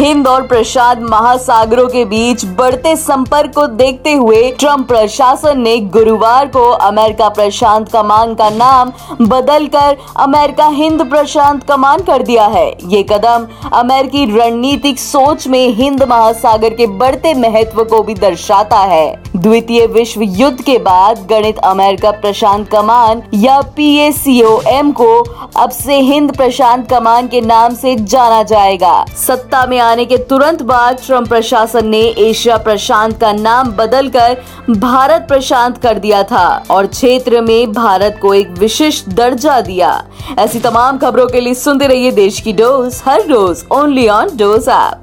हिंद और प्रशांत महासागरों के बीच बढ़ते संपर्क को देखते हुए ट्रंप प्रशासन ने गुरुवार को अमेरिका प्रशांत कमान का नाम बदलकर अमेरिका हिंद प्रशांत कमान कर दिया है। ये कदम अमेरिकी रणनीतिक सोच में हिंद महासागर के बढ़ते महत्व को भी दर्शाता है। द्वितीय विश्व युद्ध के बाद गणित अमेरिका प्रशांत कमान या पीएसीओएम को अब से हिंद प्रशांत कमान के नाम से जाना जाएगा। सत्ता में आने के तुरंत बाद ट्रंप प्रशासन ने एशिया प्रशांत का नाम बदल कर भारत प्रशांत कर दिया था और क्षेत्र में भारत को एक विशिष्ट दर्जा दिया। ऐसी तमाम खबरों के लिए सुनते रहिए देश की डोज, हर रोज ओनली ऑन डोज ऐप